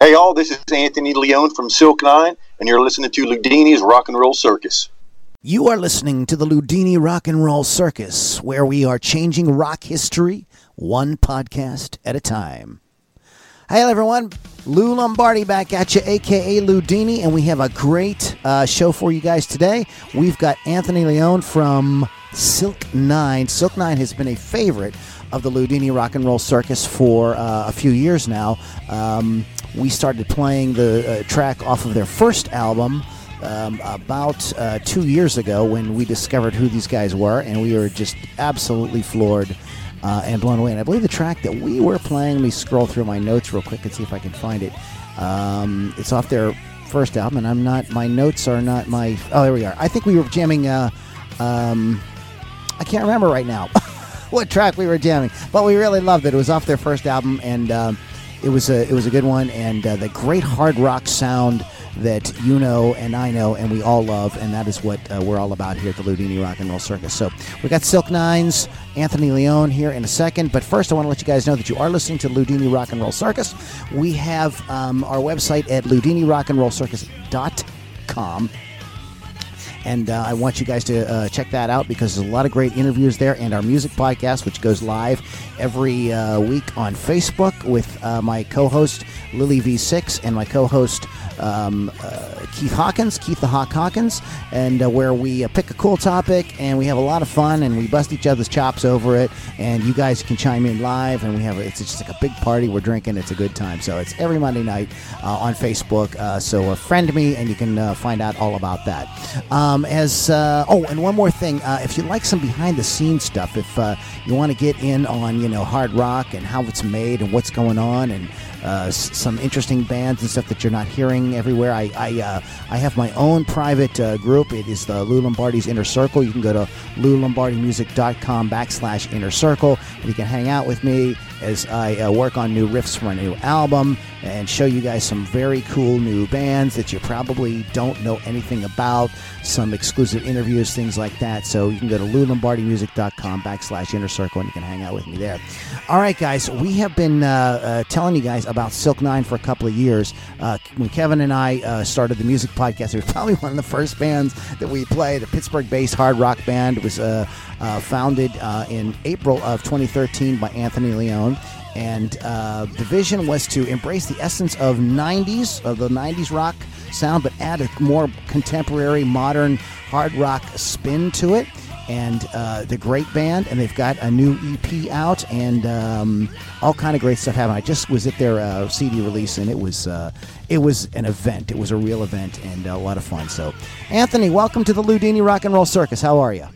Hey, all. This is Anthony Leone from Silk Nine, and you're listening to Ludini's Rock and Roll Circus. You are listening to the Ludini Rock and Roll Circus, where we are changing rock history one podcast at a time. Hey everyone, Lou Lombardi back at you, aka Ludini, and we have a great uh, show for you guys today. We've got Anthony Leone from Silk Nine. Silk Nine has been a favorite of the Ludini Rock and Roll Circus for uh, a few years now. Um, we started playing the uh, track off of their first album. Um, about uh, two years ago, when we discovered who these guys were, and we were just absolutely floored uh, and blown away. And I believe the track that we were playing, let me scroll through my notes real quick and see if I can find it. Um, it's off their first album, and I'm not, my notes are not my, oh, there we are. I think we were jamming, uh, um, I can't remember right now what track we were jamming, but we really loved it. It was off their first album, and uh, it was a, it was a good one, and uh, the great hard rock sound that you know and I know and we all love, and that is what uh, we're all about here at the Ludini Rock and Roll Circus. So we got Silk Nines, Anthony Leone here in a second, but first I want to let you guys know that you are listening to Ludini Rock and Roll Circus. We have um, our website at ludinirockandrollcircus.com. And uh, I want you guys to uh, check that out because there's a lot of great interviews there, and our music podcast, which goes live every uh, week on Facebook with uh, my co-host Lily V6 and my co-host um, uh, Keith Hawkins, Keith the Hawk Hawkins, and uh, where we uh, pick a cool topic and we have a lot of fun and we bust each other's chops over it. And you guys can chime in live, and we have it's just like a big party. We're drinking. It's a good time. So it's every Monday night uh, on Facebook. Uh, so friend me, and you can uh, find out all about that. Um, as oh, and one more thing, if you like some behind the scenes stuff, if you want to get in on you know hard rock and how it's made and what's going on and uh, some interesting bands and stuff that you're not hearing everywhere. I I, uh, I have my own private uh, group. It is the Lou Lombardi's Inner Circle. You can go to loulombardimusic.com backslash Inner Circle. And you can hang out with me as I uh, work on new riffs for my new album and show you guys some very cool new bands that you probably don't know anything about, some exclusive interviews, things like that. So you can go to loulombardimusic.com backslash inner circle and you can hang out with me there. All right, guys, we have been uh, uh, telling you guys about Silk Nine for a couple of years. Uh, when Kevin and I uh, started the music podcast, it was probably one of the first bands that we played, a Pittsburgh based hard rock band. It was uh, founded in April of 2013 by Anthony Leone. And uh, the vision was to embrace the essence of 90s of the 90s rock sound but add a more contemporary modern hard rock spin to it. And uh, the great band and they've got a new ep out and um, all kind of great stuff happening i just was at their uh, cd release and it was uh, it was an event. It was a real event and a lot of fun. So anthony welcome to the ludini rock and roll circus. How are you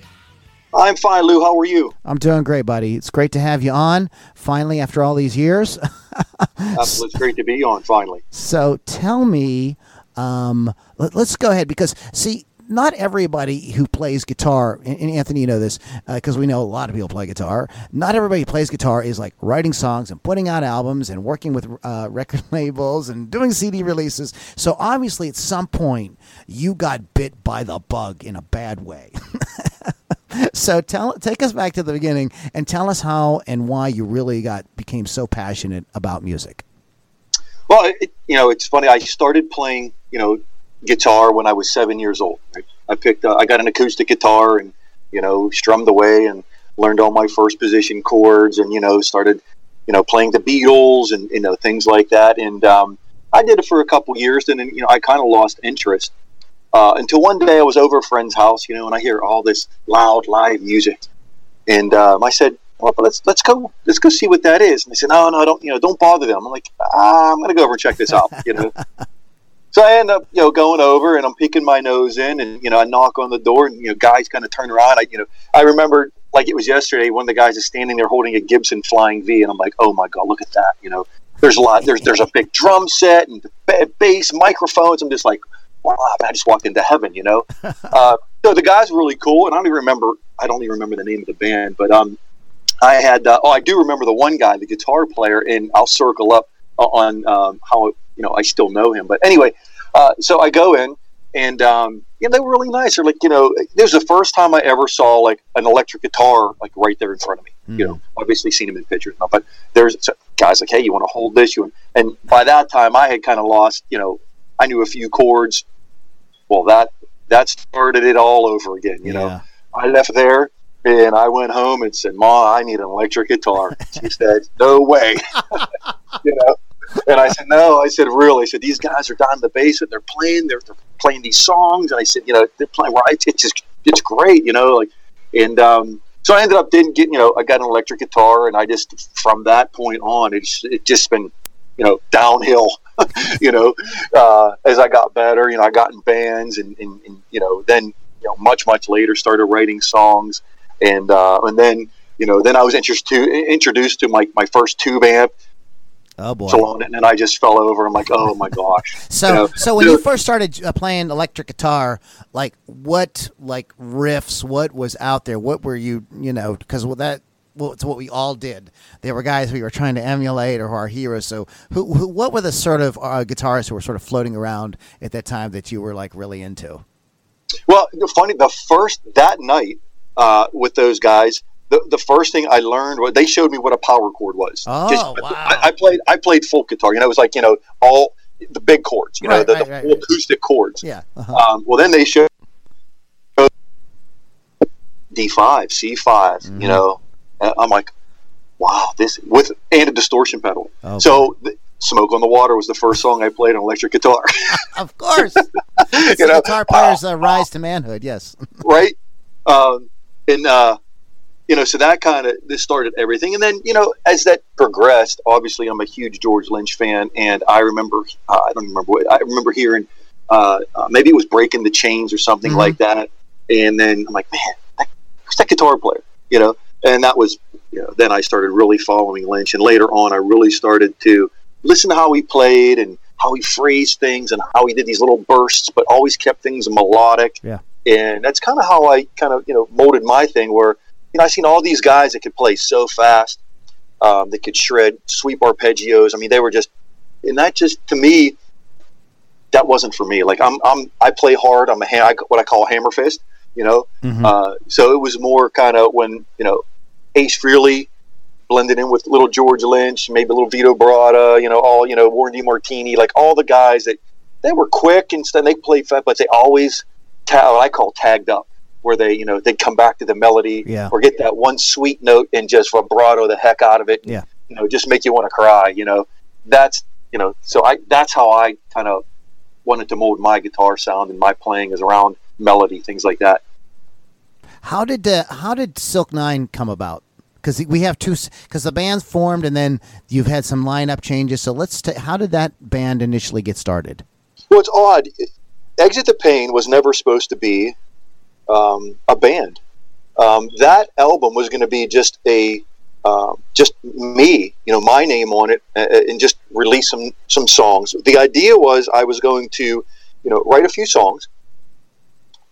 I'm fine, Lou. How are you? I'm doing great, buddy. It's great to have you on finally after all these years. Absolutely, it's great to be on finally. So tell me, um, let, us go ahead because see, not everybody who plays guitar, and, Anthony, you know this because uh, we know a lot of people play guitar. Not everybody who plays guitar is like writing songs and putting out albums and working with uh, record labels and doing CD releases. So obviously, at some point, you got bit by the bug in a bad way. so tell take us back to the beginning and tell us how and why you really got became so passionate about music. Well, it, you know, it's funny. I started playing, you know, guitar when I was seven years old. I, picked, uh, I got an acoustic guitar and you know strummed away and learned all my first position chords and you know started, you know, playing the Beatles and you know things like that. And um, I did it for a couple years, and then you know I kind of lost interest. Uh, until one day I was over a friend's house, you know, and I hear all this loud live music, and um, I said, well, let's let's go let's go see what that is. And they said, no, no, don't you know, don't bother them. I'm like, ah, I'm gonna go over and check this out, you know. so I end up, you know, going over and I'm peeking my nose in, and you know, I knock on the door, and you know, guys kind of turn around. I, you know, I remember like it was yesterday. One of the guys is standing there holding a Gibson Flying V, and I'm like, oh my god, look at that, you know. there's a lot. There's there's a big drum set and bass microphones. I'm just like, wow, I just walked into heaven, you know. uh, so the guy's were really cool, and I don't even remember. I don't even remember the name of the band, but um, I had. Uh, oh, I do remember the one guy, the guitar player, and I'll circle up on um, how you know I still know him. But anyway, uh, so I go in, and um, yeah, they were really nice. They're like, you know, this was the first time I ever saw like an electric guitar like right there in front of me. Mm. You know, obviously seen them in pictures, but there's guys like, hey, you want to hold this? You and by that time I had kind of lost. You know, I knew a few chords. Well, that that started it all over again. You yeah. know, I left there and I went home and said, "Ma, I need an electric guitar." She said, "No way," you know. And I said, "No." I said, "Really?" I said, "These guys are down in the basement. They're playing. They're, they're playing these songs." And I said, "You know, they're playing right. It's just it's great, you know." Like, and um, so I ended up didn't get you know I got an electric guitar, and I just from that point on, it's it just been you know downhill. you know, uh, as I got better, you know, I got in bands, and, and, and you know, then you know, much much later, started writing songs and uh, and then you know then I was introduced to introduced to my, my first tube amp. Oh boy! And then I just fell over. I'm like, oh my gosh. so you know, so when you first started uh, playing electric guitar, like what like riffs? What was out there? What were you you know? Because that well, it's what we all did. There were guys we were trying to emulate or who are heroes. So, who, who what were the sort of uh, guitarists who were sort of floating around at that time that you were like really into? Well, funny, the first that night uh, with those guys, the, the first thing I learned was they showed me what a power chord was. Oh, Just, wow. I, I, played I played folk guitar. You know, it was like you know all the big chords. You know, right, the, right, the right, acoustic chords. Yeah. Uh-huh. Um, well, then they showed D five, C 5 mm-hmm. You know, I'm like, wow, this with and a distortion pedal. Okay. So. The, Smoke on the Water was the first song I played on electric guitar. of course. you know, guitar player's uh, rise to manhood, yes. right? Um, and uh, you know, so that kind of this started everything. And then you know, as that progressed, obviously, I'm a huge George Lynch fan, and I remember uh, I don't remember what I remember hearing. Uh, uh, maybe it was Breaking the Chains or something mm-hmm. like that. And then I'm like, man, that, who's that guitar player? You know, and that was, you know, then I started really following Lynch. And later on, I really started to listen to how he played and how he phrased things and how he did these little bursts, but always kept things melodic. Yeah and that's kind of how I kind of you know molded my thing. Where you know I seen all these guys that could play so fast, um, that could shred sweep arpeggios. I mean, they were just, and that just to me, that wasn't for me. Like I'm, I'm I play hard. I'm a ha- what I call a hammer fist. You know, mm-hmm. uh, so it was more kind of when you know Ace Frehley blended in with little George Lynch, maybe a little Vito Bratta, you know, all you know Warren DeMartini, like all the guys that they were quick and stuff. They played fast, but they always ta- what I call tagged up, where they you know they'd come back to the melody yeah. or get that one sweet note and just vibrato the heck out of it. Yeah, you know, just make you want to cry. You know, that's you know, so I that's how I kind of wanted to mold my guitar sound and my playing is around melody, things like that. How did uh, how did Silk Nine come about? Because we have two, because the band's formed and then you've had some lineup changes. So let's. T- how did that band initially get started? Well, it's odd. Exit the Pain was never supposed to be um, a band. Um, that album was going to be just a uh, just me, you know, my name on it, and just release some some songs. The idea was I was going to, you know, write a few songs,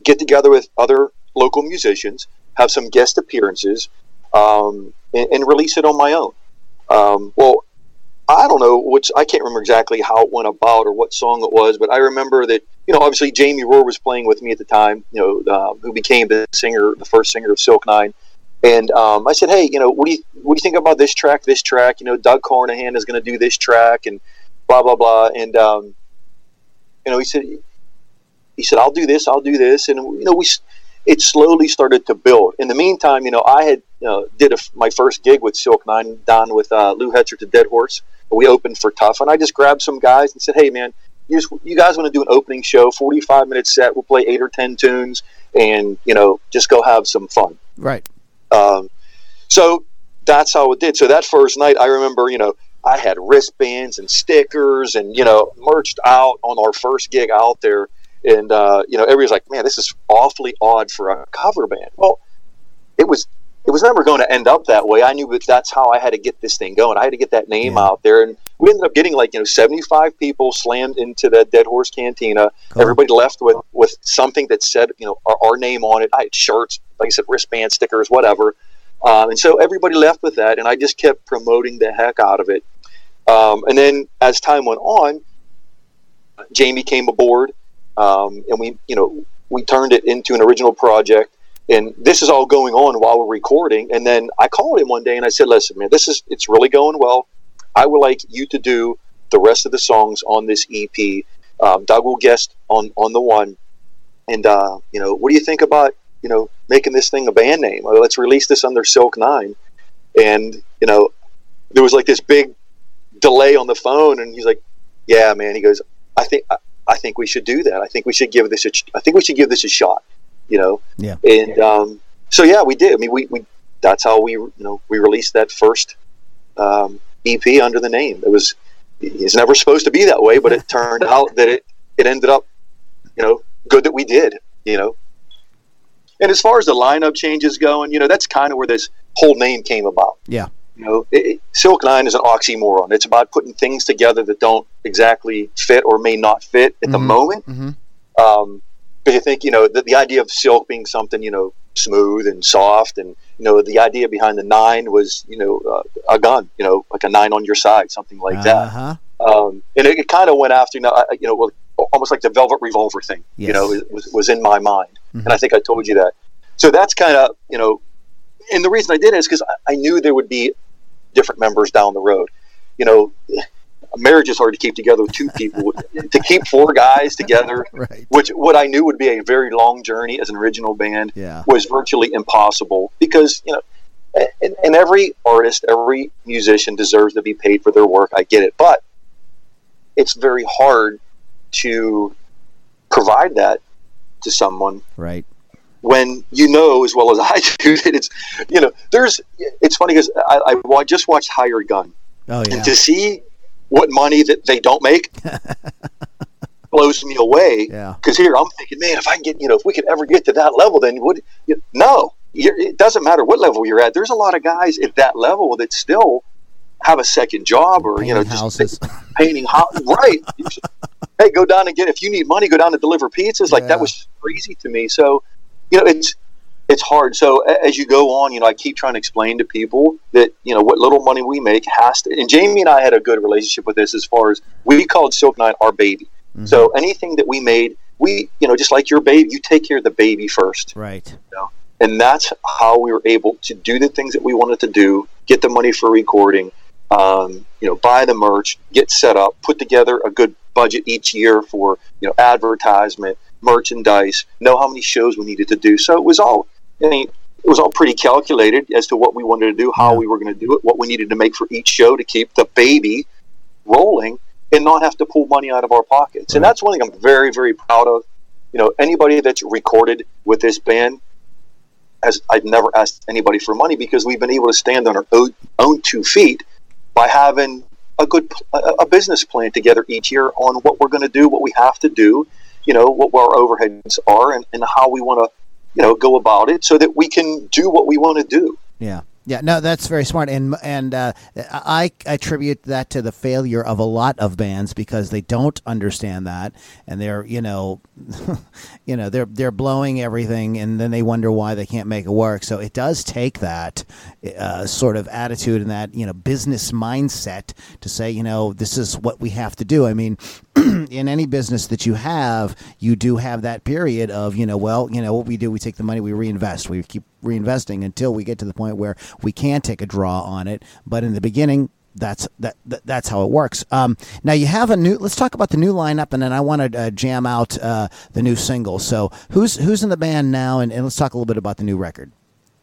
get together with other local musicians, have some guest appearances, um, and, and, release it on my own. Um, well, I don't know which I can't remember exactly how it went about or what song it was, but I remember that you know obviously Jamie Rohr was playing with me at the time, you know, uh, who became the singer, the first singer of Silk Nine, and um, I said, hey, you know, what do you what do you think about this track? This track, you know, Doug Carnahan is going to do this track, and blah blah blah, and um, you know, he said he said I'll do this, I'll do this, and you know we it slowly started to build. In the meantime, you know, I had you know, did a, my first gig with Silk Nine down with uh, Lou Hetzer to Dead Horse we opened for Tough, and I just grabbed some guys and said, "Hey, man, you, just, you guys want to do an opening show, forty-five minute set? We'll play eight or ten tunes, and you know, just go have some fun." Right. Um, so that's how it did. So that first night, I remember, you know, I had wristbands and stickers, and you know, merched out on our first gig out there, and uh, you know, everybody's like, "Man, this is awfully odd for a cover band." Well, it was it was never going to end up that way. I knew that that's how I had to get this thing going. I had to get that name Yeah. out there, and we ended up getting like you know seventy five people slammed into the Dead Horse Cantina. Cool. Everybody left with with something that said you know our, our name on it. I had shirts, like I said, wristband stickers, whatever. Um, and so everybody left with that, and I just kept promoting the heck out of it. Um, and then as time went on, Jamie came aboard, um, and we, you know, we turned it into an original project. And this is all going on while we're recording. And then I called him one day and I said, "Listen, man, this is it's really going well. I would like you to do the rest of the songs on this EP. Um, Doug will guest on on the one. And uh, you know, what do you think about you know making this thing a band name? Let's release this under Silk Nine. And you know, there was like this big delay on the phone, and he's like, "Yeah, man." He goes, "I think I, think we should do that. I think we should give this a I think we should give this a shot." You know, Yeah. and um, so yeah, we did. I mean, we, we that's how we you know we released that first um, EP under the name. It was it's never supposed to be that way, but it turned out that it it ended up you know good that we did. You know, and as far as the lineup changes going, you know, that's kind of where this whole name came about. Yeah. You know, it, Silk Nine is an oxymoron. It's about putting things together that don't exactly fit or may not fit at the Mhm. moment. Mhm. Um, but you think, you know, the, the idea of silk being something, you know, smooth and soft, and you know, the idea behind the nine was, you know, uh, a gun, you know, like a nine on your side, something like that. Uh-huh. Um, and it, it kind of went after, you know, I- you know, well, almost like the Velvet Revolver thing. You know, it was was in my mind, Mhm. and I think I told you that. So that's kind of, you know, and the reason I did it is because I, I knew there would be different members down the road. You know, a marriage is hard to keep together with two people. to keep four guys together, Right. which what I knew would be a very long journey as an original band, Yeah. was virtually impossible because you know, and, and every artist, every musician deserves to be paid for their work. I get it, but it's very hard to provide that to someone Right. When you know as well as I do that it's you know there's it's funny because I, I just watched Hired Gun Oh yeah. and to see what money that they don't make blows me away Yeah. because here I'm thinking man if I can get you know if we could ever get to that level then would you, no you're, it doesn't matter what level you're at there's a lot of guys at that level that still have a second job or you know Painting just houses. painting houses right hey go down and get if you need money go down and deliver pizzas like Yeah. that was crazy to me so you know it's it's hard. So as you go on you know i keep trying to explain to people that you know what little money we make has to and jamie and i had a good relationship with this as far as we called silk nine our baby. Mm-hmm. so anything that we made we you know just like your baby you take care of the baby first. Right. and that's how we were able to do the things that we wanted to do get the money for recording um, you know buy the merch get set up put together a good budget each year for you know advertisement merchandise know how many shows we needed to do. So it was all I mean, it was all pretty calculated as to what we wanted to do how we were going to do it what we needed to make for each show to keep the baby rolling and not have to pull money out of our pockets. And that's one thing i'm very very proud of. You know anybody that's recorded with this band has I've never asked anybody for money because we've been able to stand on our own, own two feet by having a good a business plan together each year on what we're going to do, what we have to do, you know, what our overheads are, and, and how we want to, you know, go about it so that we can do what we want to do. Yeah. Yeah, no, that's very smart, and and uh, I attribute that to the failure of a lot of bands because they don't understand that, and they're you know, you know they're they're blowing everything, and then they wonder why they can't make it work. So it does take that uh, sort of attitude and that you know business mindset to say you know this is what we have to do. I mean, in any business that you have, you do have that period of you know well you know what we do we take the money we reinvest we keep reinvesting until we get to the point where we can take a draw on it. But in the beginning, that's that, that that's how it works. Um, now you have a new. Let's talk about the new lineup, and then I want to uh, jam out uh, the new single. So who's who's in the band now, and, and let's talk a little bit about the new record.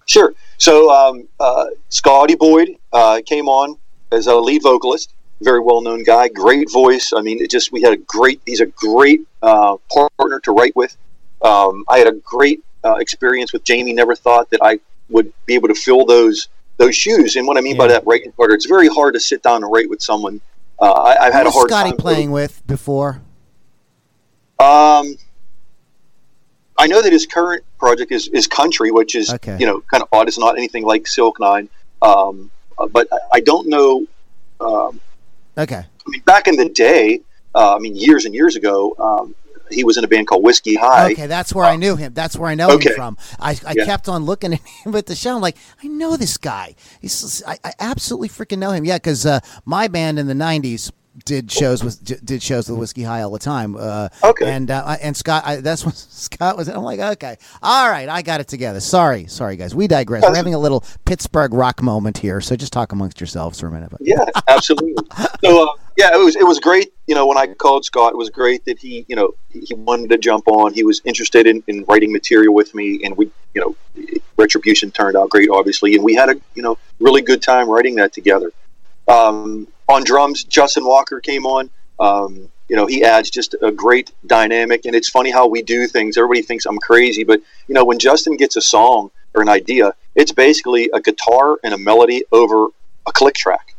Sure. So um, uh, Scotty Boyd uh, came on as a lead vocalist. Very well known guy, great voice. I mean, it just we had a great. He's a great uh, partner to write with. Um, I had a great uh, experience with Jamie. Never thought that I would be able to fill those those shoes. And what I mean by that writing partner, it's very hard to sit down and write with someone. Uh, I, I've had a hard Scotty time playing with before? Um, I know that his current project is, is country, which is Okay. you know kind of odd. It's not anything like Silk Nine, um, uh, but I, I don't know. Um, Okay. I mean, back in the day, uh, I mean, years and years ago, um, he was in a band called Whiskey High. Okay, that's where I knew him. That's where I know Okay. him from. I, I Yeah. kept on looking at him at the show. I'm like, I know this guy. He's I, I absolutely freaking know him. Yeah, because uh, my band in the '90s did shows with did shows with Whiskey High all the time. Uh, Okay. and uh, and Scott, I, that's when Scott was. I'm like, okay, all right, I got it together. Sorry, sorry guys, we digress. We're having a little Pittsburgh rock moment here, so just talk amongst yourselves for a minute. Yeah, absolutely. so uh, yeah, it was it was great. You know, when I called Scott, it was great that he you know he he wanted to jump on. He was interested in, in writing material with me, and we you know Retribution turned out great, obviously, and we had a you know really good time writing that together. Um, on drums, Justin Walker came on. Um, you know, he adds just a great dynamic, and it's funny how we do things. Everybody thinks I'm crazy, but you know, when Justin gets a song or an idea, it's basically a guitar and a melody over a click track.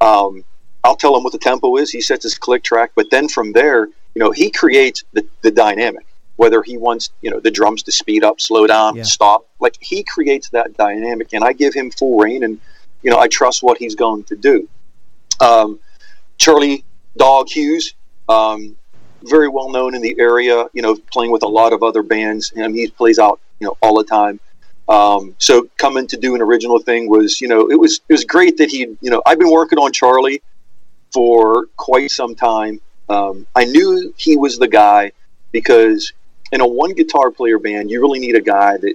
Um, I'll tell him what the tempo is. He sets his click track, but then from there, you know, he creates the, the dynamic. Whether he wants, you know, the drums to speed up, slow down, Yeah. stop, like he creates that dynamic, and I give him full reign, and you know, I trust what he's going to do. Um, Charlie Dog Hughes, um, very well known in the area. You know, playing with a lot of other bands, and he plays out, you know, all the time. Um, so coming to do an original thing was, you know, it was it was great that he, you know, I've been working on Charlie for quite some time. Um, I knew he was the guy because in a one guitar player band, you really need a guy that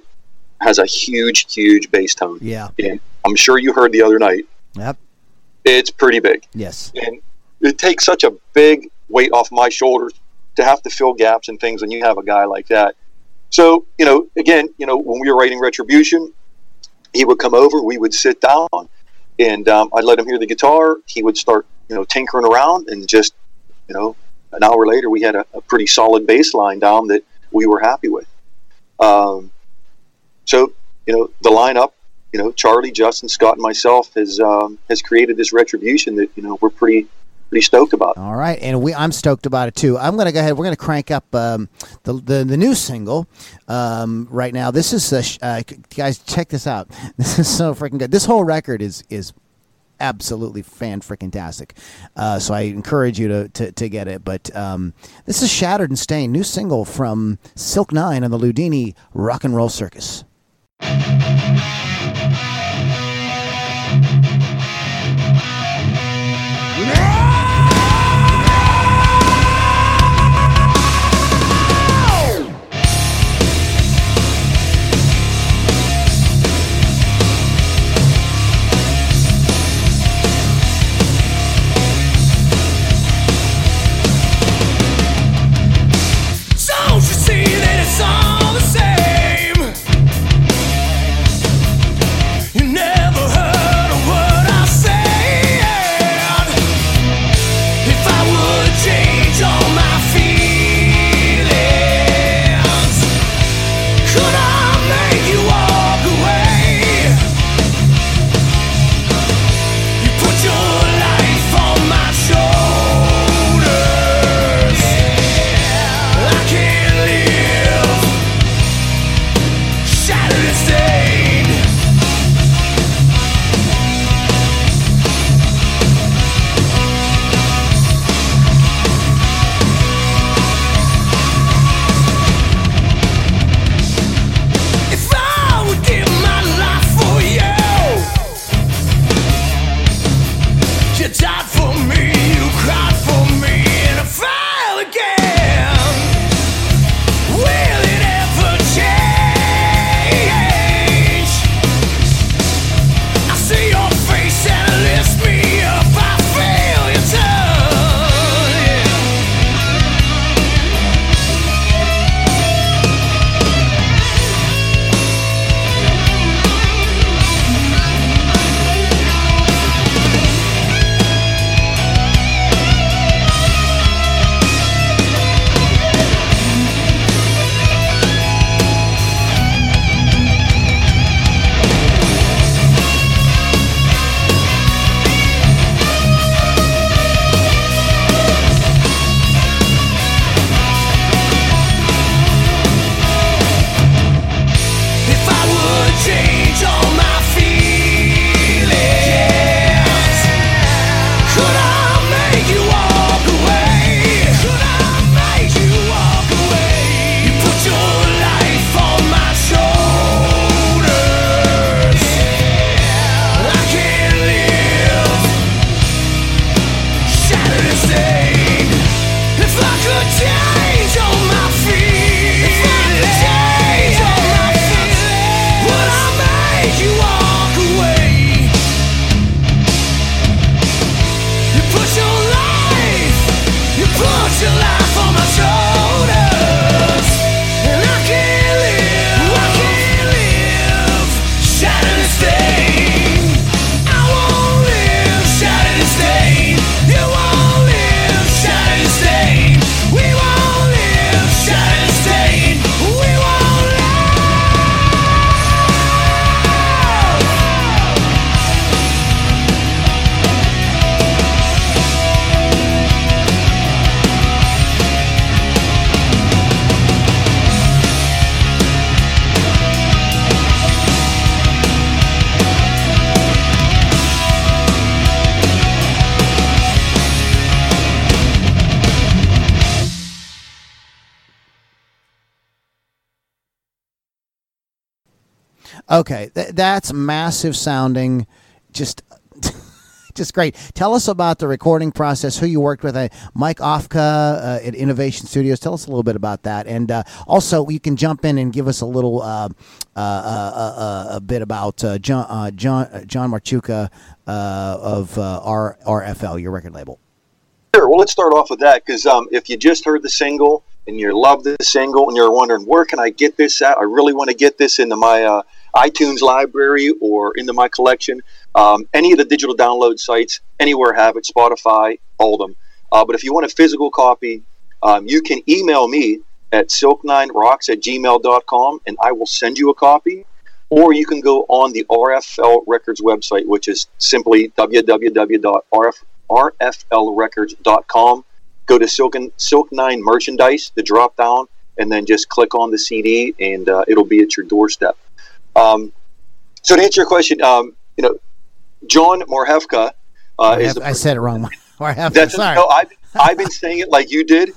has a huge, huge bass tone. Yeah. And I'm sure you heard the other night. Yep. It's pretty big Yes. and it takes such a big weight off my shoulders to have to fill gaps and things when you have a guy like that. So, you know, again, you know, when we were writing Retribution, he would come over, we would sit down, and um, I'd let him hear the guitar. He would start, you know, tinkering around, and just, you know, an hour later, we had a, a pretty solid bass line down that we were happy with. Um, so, you know, the lineup, you know, Charlie, Justin, Scott, and myself has um, has created this Retribution that you know we're pretty pretty stoked about. All right, and we I'm stoked about it too. I'm going to go ahead. We're going to crank up um, the, the the new single um, right now. This is sh- uh, guys, check this out. This is so freaking good. This whole record is is absolutely fan freaking tastic. Uh, so I encourage you to, to, to get it. But um, this is Shattered and Stained, new single from Silk Nine and the Ludini Rock and Roll Circus. Okay, th- that's massive sounding. Just. Just great. Tell us about the recording process. Who you worked with, uh, Mike Ofka uh, at Innovation Studios. Tell us a little bit about that, and uh, also you can jump in and give us a little uh, uh, uh, a bit about John John John Marchuka of R- RFL, your record label. Sure. Well, let's start off with that because um, if you just heard the single and you love the single and you're wondering where can I get this at, I really want to get this into my iTunes library or into my collection. Um, any of the digital download sites, anywhere have it, Spotify, all of them. Uh, but if you want a physical copy, um, you can email me at silk9rocks at gmail.com and I will send you a copy. Or you can go on the RFL Records website, which is simply www.rflrecords.com. Go to Silk, and, Silk 9 merchandise, the drop down, and then just click on the CD and uh, it'll be at your doorstep. Um, so to answer your question, um, you know, John Morhefka uh, is. I said it wrong. That's sorry. No, I've, I've been saying it like you did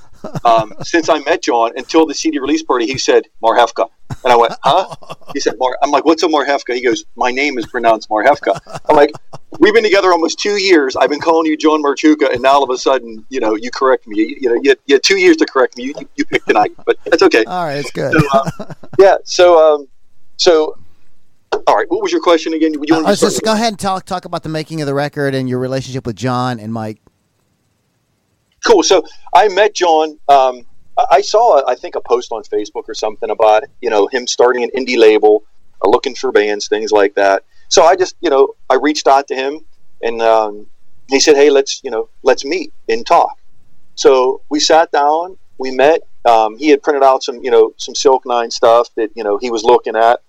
um, since I met John until the CD release party. He said Morhefka, and I went, "Huh?" He said, Mar. I'm like, "What's a Morhefka?" He goes, "My name is pronounced Morhefka." I'm like, "We've been together almost two years. I've been calling you John Marchuka, and now all of a sudden, you know, you correct me. You, you know, you had, you had, two years to correct me. You, you, you picked tonight, but that's okay. All right, it's good. So, uh, yeah. So, um, so all right. What was your question again? You uh, just go ahead and talk talk about the making of the record and your relationship with John and Mike. Cool. So I met John. Um, I saw, I think, a post on Facebook or something about you know him starting an indie label, uh, looking for bands, things like that. So I just you know I reached out to him and um, he said, hey, let's you know let's meet and talk. So we sat down, we met. Um, he had printed out some you know some Silk Nine stuff that you know he was looking at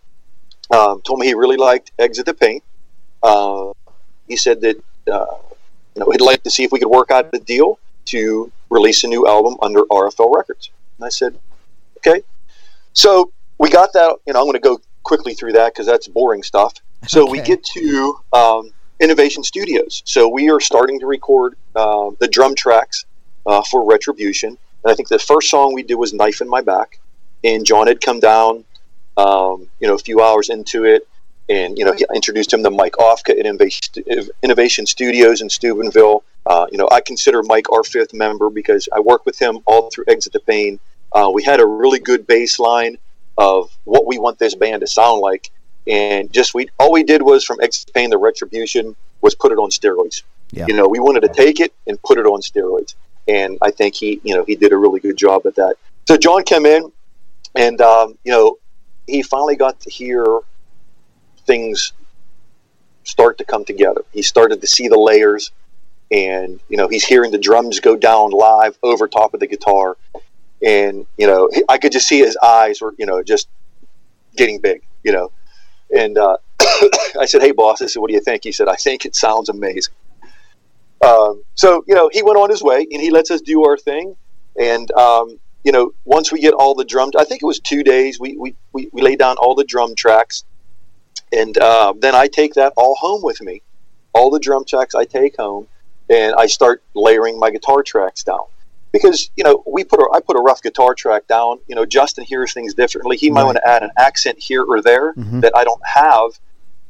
um, told me he really liked Exit the Pain. Uh, he said that uh, you know he'd like to see if we could work out a deal to release a new album under RFL Records. And I said, okay. So we got that. You know, I'm going to go quickly through that because that's boring stuff. So okay. we get to um, Innovation Studios. So we are starting to record uh, the drum tracks uh, for Retribution. And I think the first song we did was Knife in My Back. And John had come down um, you know, a few hours into it. And, you know, he introduced him to Mike Ofka at Innovation Studios in Steubenville. Uh, you know, I consider Mike our fifth member because I work with him all through Exit the Pain. Uh, we had a really good baseline of what we want this band to sound like. And just we all we did was from Exit the Pain, the Retribution, was put it on steroids. Yeah. You know, we wanted to take it and put it on steroids. And I think he, you know, he did a really good job at that. So John came in, and um, you know, he finally got to hear things start to come together. He started to see the layers, and you know he's hearing the drums go down live over top of the guitar, and you know I could just see his eyes were you know just getting big, you know, and uh, I said, "Hey, boss," I said, "What do you think?" He said, "I think it sounds amazing." Um, so you know he went on his way, and he lets us do our thing, and um, you know, once we get all the drums, I think it was two days, we, we, we, we lay down all the drum tracks. And uh, then I take that all home with me. All the drum tracks I take home, and I start layering my guitar tracks down. Because you know, we put a, I put a rough guitar track down. You know, Justin hears things differently. He might want to add an accent here or there mm-hmm. that I don't have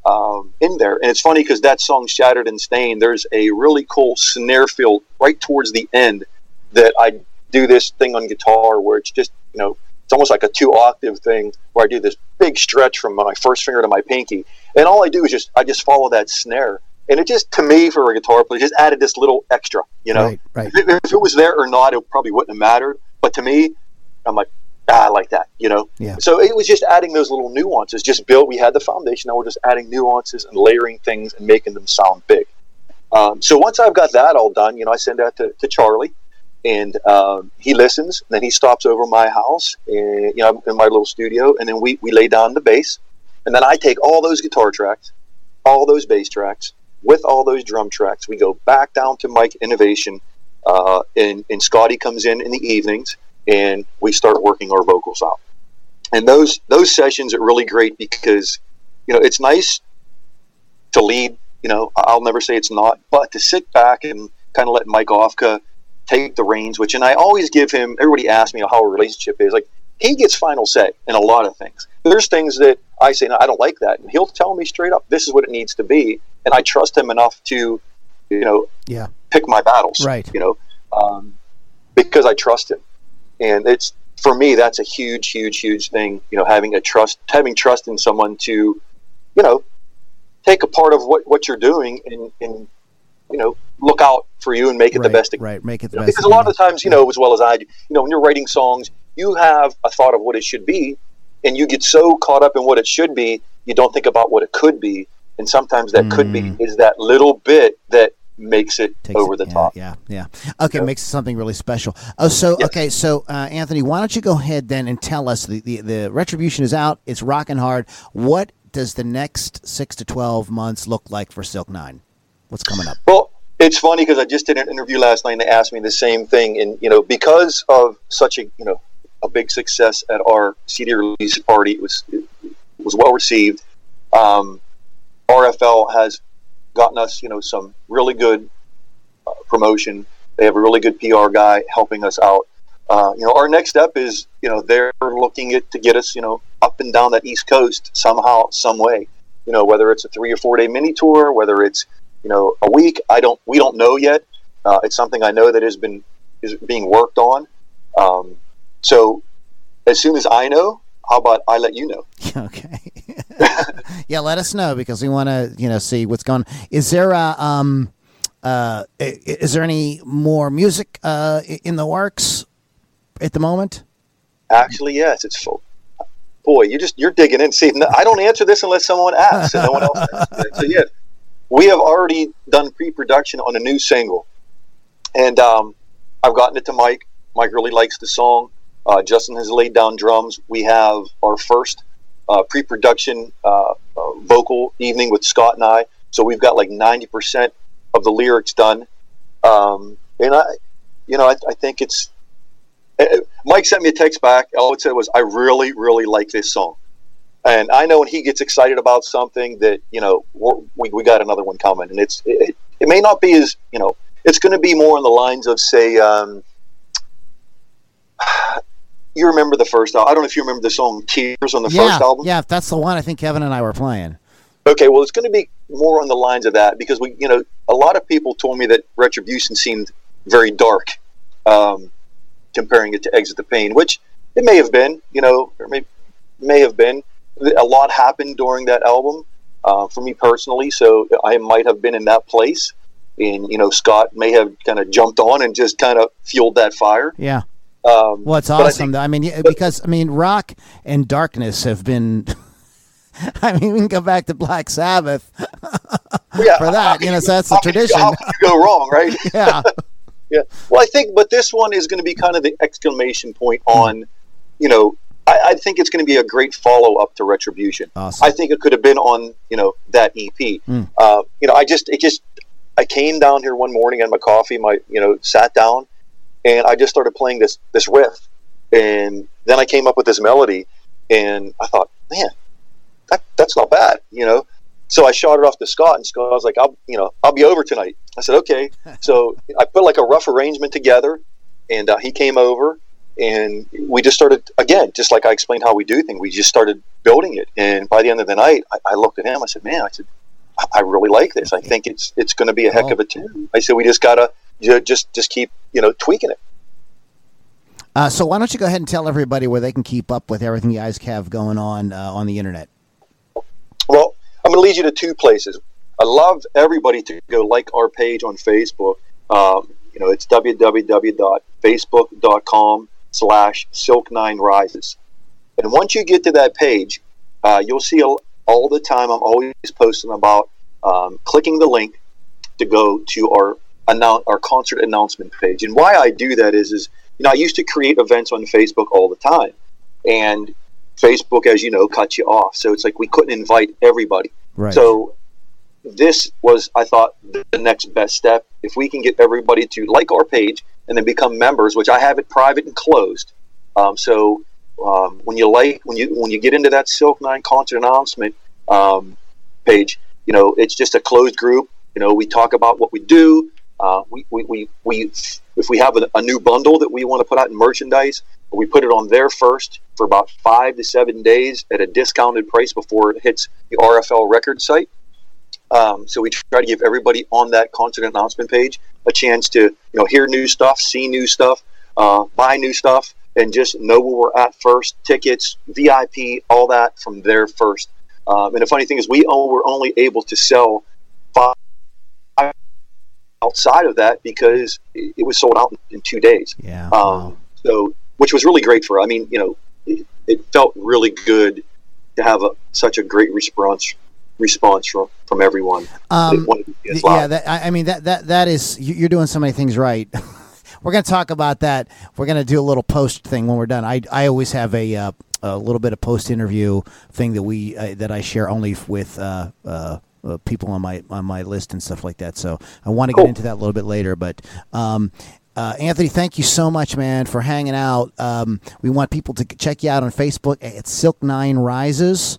um, in there. And it's funny because that song "Shattered and Stained," there's a really cool snare fill right towards the end that I do this thing on guitar where it's just you know it's almost like a two octave thing where I do this big stretch from my first finger to my pinky, and all I do is just I just follow that snare, and it just to me for a guitar player just added this little extra, you know. Right, right. If, if, it was there or not, it probably wouldn't have mattered. But to me, I'm like, ah, I like that, you know. Yeah. So it was just adding those little nuances. Just built. We had the foundation. Now we're just adding nuances and layering things and making them sound big. Um, so once I've got that all done, you know, I send that to, to Charlie and um, he listens. then he stops over my house, and you know, in my little studio, and then we we lay down the bass, and then I take all those guitar tracks, all those bass tracks, with all those drum tracks. We go back down to Mike Innovation, uh, and and Scotty comes in in the evenings, and we start working our vocals out. And those those sessions are really great because you know it's nice to lead. You know, I'll never say it's not, but to sit back and kind of let Mike Ofka take the reins, which, and I always give him, everybody asks me how our relationship is. Like, he gets final say in a lot of things. There's things that I say, no, I don't like that. And he'll tell me straight up, this is what it needs to be. And I trust him enough to, you know, Yeah. pick my battles. Right. You know, um, because I trust him. And it's, for me, that's a huge, huge, huge thing. You know, having a trust, having trust in someone to, you know, take a part of what, what you're doing and, and, you know, look out for you and make it right, the best it Right. Make it the you know, best. because a lot of the times, you know, as well as I do, you know, when you're writing songs, you have a thought of what it should be, and you get so caught up in what it should be, you don't think about what it could be. And sometimes that could be is that little bit that makes it takes over it- the yeah, top. Yeah, yeah. Okay, makes it something really special. Oh, so Yes. okay, so uh, Anthony, why don't you go ahead then and tell us the, the the retribution is out. It's rocking hard. What does the next six to twelve months look like for Silk Nine? What's coming up? Well, it's funny because I just did an interview last night and they asked me the same thing. And, you know, because of such a, you know, a big success at our CD release party, it was, it was well received. Um, RFL has gotten us, you know, some really good uh, promotion. They have a really good PR guy helping us out. Uh, you know, our next step is, you know, they're looking at to get us, you know, up and down that East Coast somehow, some way. You know, whether it's a three or four day mini tour, whether it's you know a week, I don't, we don't know yet. Uh, it's something I know that has been is being worked on. Um, so, as soon as I know, how about I let you know? okay. yeah, let us know because we want to, you know, see what's going. Is there a um, uh, is there any more music uh in the works at the moment? Actually, yes, it's full. Boy, you just you're digging in. See, I don't answer this unless someone asks, and no one else. answers. So yeah, we have already done pre-production on a new single, and um, I've gotten it to Mike. Mike really likes the song. Uh, Justin has laid down drums. We have our first uh, pre-production uh, uh, vocal evening with Scott and I. So we've got like ninety percent of the lyrics done, um, and I, you know, I, I think it's uh, Mike sent me a text back. All it said was, "I really, really like this song," and I know when he gets excited about something that you know we we got another one coming, and it's it, it may not be as you know it's going to be more on the lines of say. Um, you remember the first album? I don't know if you remember the song "Tears" on the yeah, first album. yeah, that's the one. I think Kevin and I were playing. Okay, well, it's going to be more on the lines of that because we, you know, a lot of people told me that Retribution seemed very dark, um, comparing it to Exit the Pain, which it may have been, you know, or may, may have been. A lot happened during that album uh, for me personally, so I might have been in that place, and you know, Scott may have kind of jumped on and just kind of fueled that fire. Yeah. Um, Well, it's but I awesome. think- though. I mean, because I mean, rock and darkness have been. I mean, we can go back to Black Sabbath yeah, for that. You know, so that's the how can you- tradition. How can you go wrong, right? Yeah. Yeah. Well, I think, but this one is going to be kind of the exclamation point on, you know, I, I think it's going to be a great follow up to Retribution. Awesome. I think it could have been on, you know, that EP. Uh, you know, I just, it just, I came down here one morning, had my coffee, my, you know, sat down, and I just started playing this this riff, and then I came up with this melody, and I thought, man, that, that's not bad, you know. So I shot it off to Scott, and Scott was like, "I'll, you know, I'll be over tonight." I said, "Okay." so I put like a rough arrangement together, and uh, he came over, and we just started again, just like I explained how we do things. We just started building it, and by the end of the night, I, I looked at him. I said, "Man," I said, "I, really like this. I think it's it's going to be a heck Cool. of a tune." I said, "We just gotta ju- just just keep you know tweaking it." Uh, so why don't you go ahead and tell everybody where they can keep up with everything you guys have going on uh, on the internet? Well, I'm going to lead you to two places. I love everybody to go like our page on Facebook. Um, you know, it's www.facebook.com slash silk9rises. And once you get to that page, uh, you'll see all, all the time I'm always posting about um, clicking the link to go to our announce our concert announcement page. And why I do that is, is you know, I used to create events on Facebook all the time, and Facebook, as you know, cuts you off. So it's like we couldn't invite everybody. Right. So this was, I thought, the next best step. If we can get everybody to like our page and then become members, which I have it private and closed. Um, so um, when you like, when you when you get into that Silk Nine concert announcement um, page, you know, it's just a closed group. You know, we talk about what we do. Uh, we, we, we, we, if we have a, a new bundle that we want to put out in merchandise, we put it on there first for about five to seven days at a discounted price before it hits the RFL record site. Um, so we try to give everybody on that concert announcement page a chance to you know hear new stuff, see new stuff, uh, buy new stuff, and just know where we're at first. Tickets, VIP, all that from there first. Um, and the funny thing is, we were only able to sell five outside of that because it was sold out in two days. Yeah. Um, wow. So, which was really great for. I mean, you know, it, it felt really good to have a, such a great response response from from everyone. Um, that wanted to see us yeah, that, I I mean that that that is you- you're doing so many things right. we're going to talk about that. We're going to do a little post thing when we're done. I I always have a uh, a little bit of post interview thing that we uh, that I share only with. Uh, uh, uh, people on my on my list and stuff like that. So I want to get into that a little bit later. But um, uh, Anthony, thank you so much, man, for hanging out. Um, we want people to check you out on Facebook at Silk Nine Rises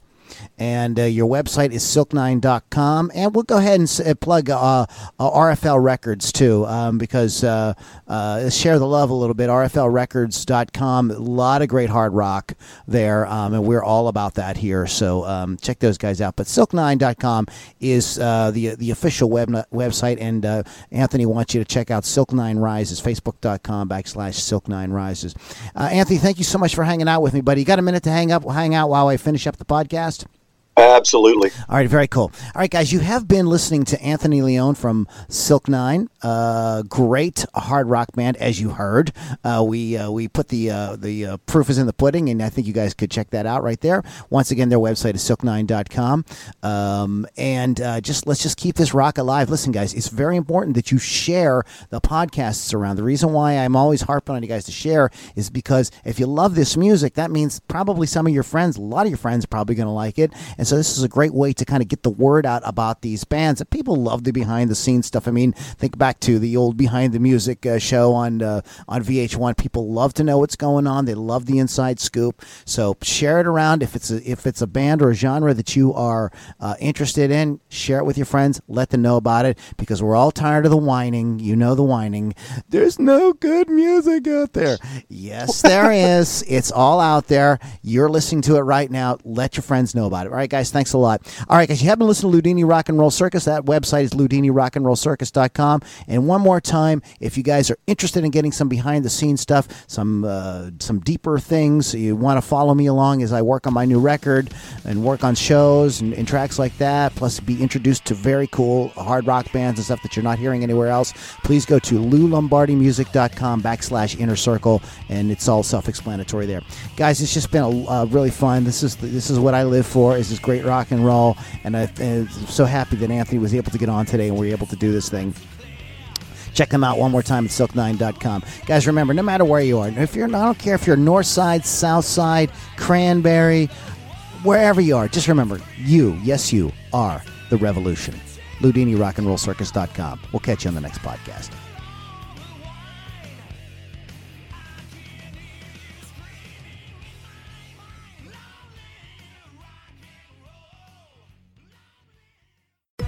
and uh, your website is silk9.com and we'll go ahead and uh, plug uh, uh, rfl records too um, because uh, share the love a little bit. Rflrecords.com a lot of great hard rock there um, and we're all about that here. So um, check those guys out. But silk9.com is uh, the the official web website. And anthony wants you to check out silk9 rises facebook.com backslash silk9 rises. Anthony thank you so much for hanging out with me buddy. You got a minute to hang up hang out while i finish up the podcast Absolutely. all right, very cool. All right, guys, you have been listening to Anthony Leone from Silk Nine, uh, great hard rock band, as you heard. Uh, we uh, we put the uh, the uh, proof is in the pudding, and I think you guys could check that out right there. Once again, their website is silk9.com. Um, and uh, just let's just keep this rock alive. Listen, guys, it's very important that you share the podcasts around. The reason why I'm always harping on you guys to share is because if you love this music, that means probably some of your friends, a lot of your friends, are probably going to like it. And so this is a great way to kind of get the word out about these bands. And people love the behind the scenes stuff. I mean, think back to the old behind the music uh, show on uh, on VH1. People love to know what's going on. They love the inside scoop. So share it around. If it's a, if it's a band or a genre that you are uh, interested in, share it with your friends. Let them know about it because we're all tired of the whining. You know the whining. There's no good music out there. Yes, there is. It's all out there. You're listening to it right now. Let your friends know about it. All right, guys. Thanks a lot. All right, guys. You have been listening to Ludini Rock and Roll Circus. That website is ludinirockandrollcircus.com. And one more time, if you guys are interested in getting some behind the scenes stuff, some uh, some deeper things, you want to follow me along as I work on my new record and work on shows and, and tracks like that, plus be introduced to very cool hard rock bands and stuff that you're not hearing anywhere else, please go to loulombardimusic.com backslash inner circle, and it's all self-explanatory there. Guys, it's just been a, uh, really fun. This is this is what I live for. Is great rock and roll, and I, I'm so happy that Anthony was able to get on today and we're able to do this thing. Check them out one more time at silk9.com. Guys, remember, no matter where you are, if you're, I don't care if you're north side, south side, cranberry, wherever you are, just remember, you, yes, you are the revolution. Ludini Rock and Roll Circus.com. We'll catch you on the next podcast.